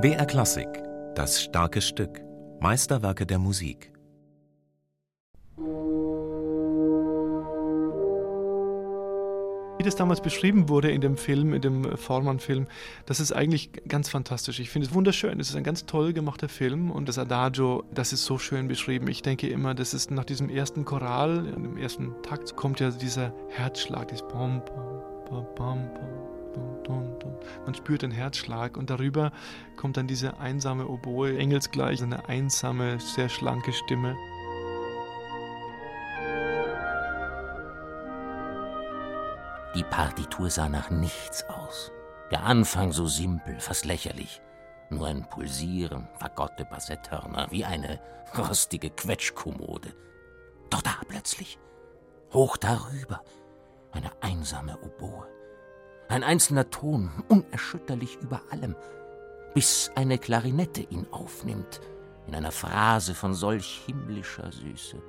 BR Klassik, das starke Stück, Meisterwerke der Musik. Wie das damals beschrieben wurde in dem Film, in dem Vormann-Film, das ist eigentlich ganz fantastisch. Ich finde es wunderschön. Es ist ein ganz toll gemachter Film und das Adagio, das ist so schön beschrieben. Ich denke immer, das ist nach diesem ersten Choral, im ersten Takt kommt ja dieser Herzschlag, Pom, Pom, Pom, Pom, Pom. Man spürt den Herzschlag und darüber kommt dann diese einsame Oboe, engelsgleich, eine einsame, sehr schlanke Stimme. Die Partitur sah nach nichts aus. Der Anfang so simpel, fast lächerlich. Nur ein Pulsieren, vergotte Bassetthörner, wie eine rostige Quetschkommode. Doch da plötzlich, hoch darüber, eine einsame Oboe. Ein einzelner Ton, unerschütterlich über allem, bis eine Klarinette ihn aufnimmt, in einer Phrase von solch himmlischer Süße.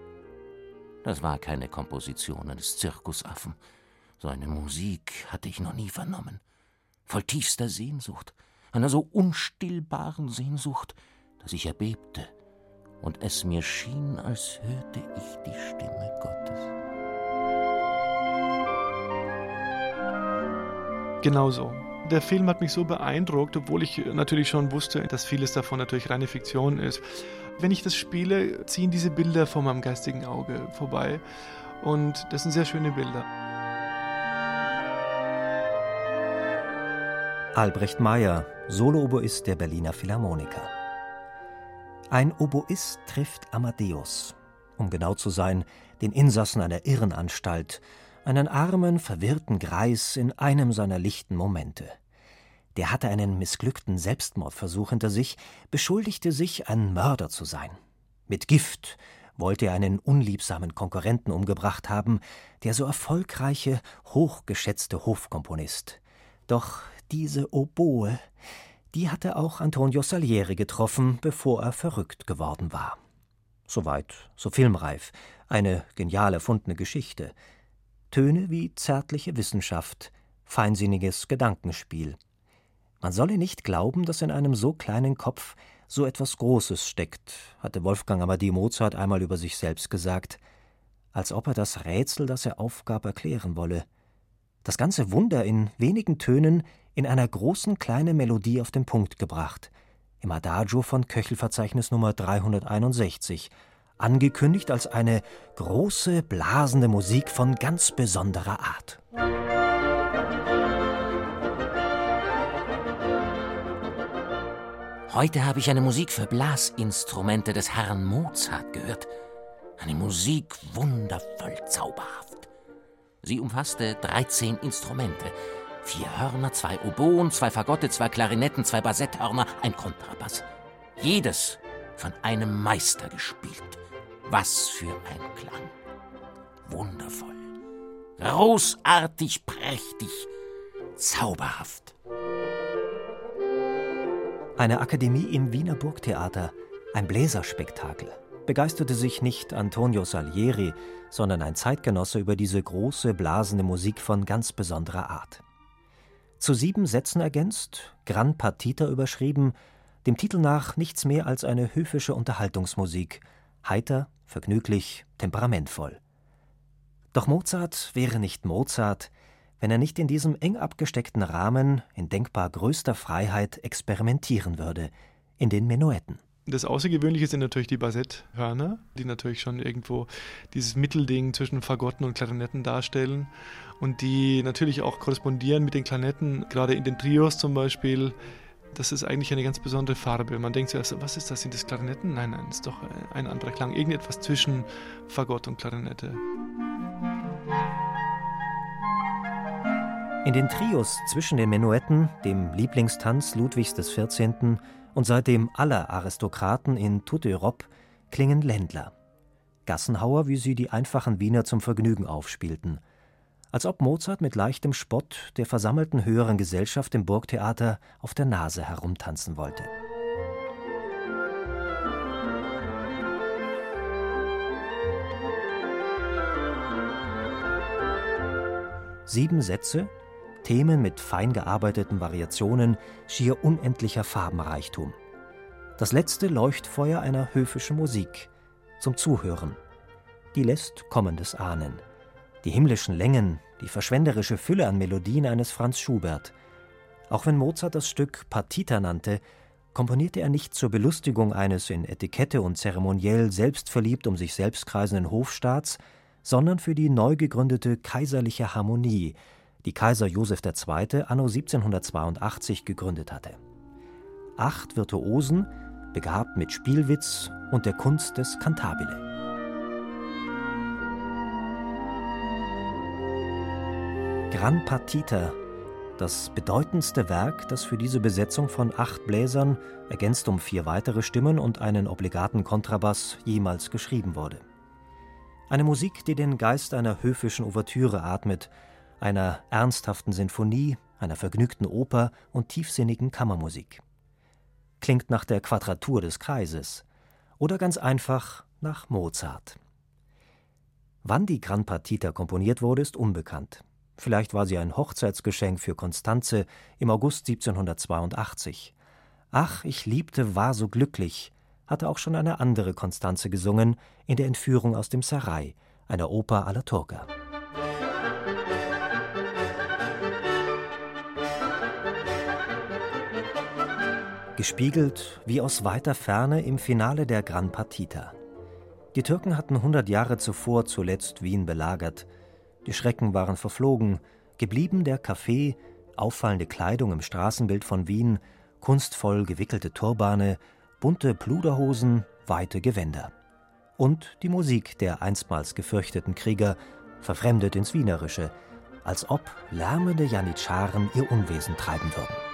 Das war keine Komposition eines Zirkusaffen. So eine Musik hatte ich noch nie vernommen. Voll tiefster Sehnsucht, einer so unstillbaren Sehnsucht, dass ich erbebte und es mir schien, als hörte ich die Stimme Gottes. Genauso. Der Film hat mich so beeindruckt, obwohl ich natürlich schon wusste, dass vieles davon natürlich reine Fiktion ist. Wenn ich das spiele, ziehen diese Bilder vor meinem geistigen Auge vorbei. Und das sind sehr schöne Bilder. Albrecht Meyer, Solooboist der Berliner Philharmoniker. Ein Oboist trifft Amadeus, um genau zu sein, den Insassen einer Irrenanstalt, einen armen, verwirrten Greis in einem seiner lichten Momente. Der hatte einen missglückten Selbstmordversuch hinter sich, beschuldigte sich, ein Mörder zu sein. Mit Gift wollte er einen unliebsamen Konkurrenten umgebracht haben, der so erfolgreiche, hochgeschätzte Hofkomponist. Doch diese Oboe, die hatte auch Antonio Salieri getroffen, bevor er verrückt geworden war. Soweit, so filmreif, eine genial erfundene Geschichte. Töne wie zärtliche Wissenschaft, feinsinniges Gedankenspiel. Man solle nicht glauben, dass in einem so kleinen Kopf so etwas Großes steckt, hatte Wolfgang Amadee Mozart einmal über sich selbst gesagt, als ob er das Rätsel, das er aufgab, erklären wolle. Das ganze Wunder in wenigen Tönen in einer großen kleinen Melodie auf den Punkt gebracht, im Adagio von Köchelverzeichnis Nummer 361, angekündigt als eine große, blasende Musik von ganz besonderer Art. Heute habe ich eine Musik für Blasinstrumente des Herrn Mozart gehört. Eine Musik wundervoll zauberhaft. Sie umfasste 13 Instrumente. Vier Hörner, zwei Oboen, zwei Fagotte, zwei Klarinetten, zwei Bassetthörner, ein Kontrabass. Jedes von einem Meister gespielt. Was für ein Klang. Wundervoll. Großartig, prächtig, zauberhaft. Eine Akademie im Wiener Burgtheater, ein Bläserspektakel, begeisterte sich nicht Antonio Salieri, sondern ein Zeitgenosse über diese große, blasende Musik von ganz besonderer Art. Zu sieben Sätzen ergänzt, Gran Partita überschrieben, dem Titel nach nichts mehr als eine höfische Unterhaltungsmusik, heiter, vergnüglich, temperamentvoll. Doch Mozart wäre nicht Mozart, wenn er nicht in diesem eng abgesteckten Rahmen in denkbar größter Freiheit experimentieren würde, in den Menuetten. Das Außergewöhnliche sind natürlich die Bassetthörner, die natürlich schon irgendwo dieses Mittelding zwischen Fagotten und Klarinetten darstellen und die natürlich auch korrespondieren mit den Klarinetten, gerade in den Trios zum Beispiel das ist eigentlich eine ganz besondere Farbe. Man denkt zuerst, was ist das? Sind das Klarinetten? Nein, nein, ist doch ein anderer Klang. Irgendetwas zwischen Fagott und Klarinette. In den Trios zwischen den Menuetten, dem Lieblingstanz Ludwigs XIV. und seitdem aller Aristokraten in toute Europe, klingen Ländler. Gassenhauer, wie sie die einfachen Wiener zum Vergnügen aufspielten – als ob Mozart mit leichtem Spott der versammelten höheren Gesellschaft im Burgtheater auf der Nase herumtanzen wollte. Sieben Sätze, Themen mit fein gearbeiteten Variationen, schier unendlicher Farbenreichtum. Das letzte Leuchtfeuer einer höfischen Musik, zum Zuhören. Die lässt Kommendes ahnen. Die himmlischen Längen, die verschwenderische Fülle an Melodien eines Franz Schubert. Auch wenn Mozart das Stück Partita nannte, komponierte er nicht zur Belustigung eines in Etikette und zeremoniell selbstverliebt um sich selbst kreisenden Hofstaats, sondern für die neu gegründete Kaiserliche Harmonie, die Kaiser Joseph II. anno 1782 gegründet hatte. Acht Virtuosen, begabt mit Spielwitz und der Kunst des Cantabile. Gran Partita das bedeutendste Werk, das für diese Besetzung von acht Bläsern, ergänzt um vier weitere Stimmen und einen obligaten Kontrabass, jemals geschrieben wurde. Eine Musik, die den Geist einer höfischen Ouvertüre atmet, einer ernsthaften Sinfonie, einer vergnügten Oper und tiefsinnigen Kammermusik. Klingt nach der Quadratur des Kreises oder ganz einfach nach Mozart. Wann die Gran Partita komponiert wurde, ist unbekannt. Vielleicht war sie ein Hochzeitsgeschenk für Konstanze im August 1782. Ach, ich liebte, war so glücklich, hatte auch schon eine andere Konstanze gesungen in der Entführung aus dem Sarai, einer Oper alla Turca. Gespiegelt wie aus weiter Ferne im Finale der Gran Partita. Die Türken hatten hundert Jahre zuvor zuletzt Wien belagert, die Schrecken waren verflogen, geblieben der Kaffee, auffallende Kleidung im Straßenbild von Wien, kunstvoll gewickelte Turbane, bunte Pluderhosen, weite Gewänder. Und die Musik der einstmals gefürchteten Krieger, verfremdet ins Wienerische, als ob lärmende Janitscharen ihr Unwesen treiben würden.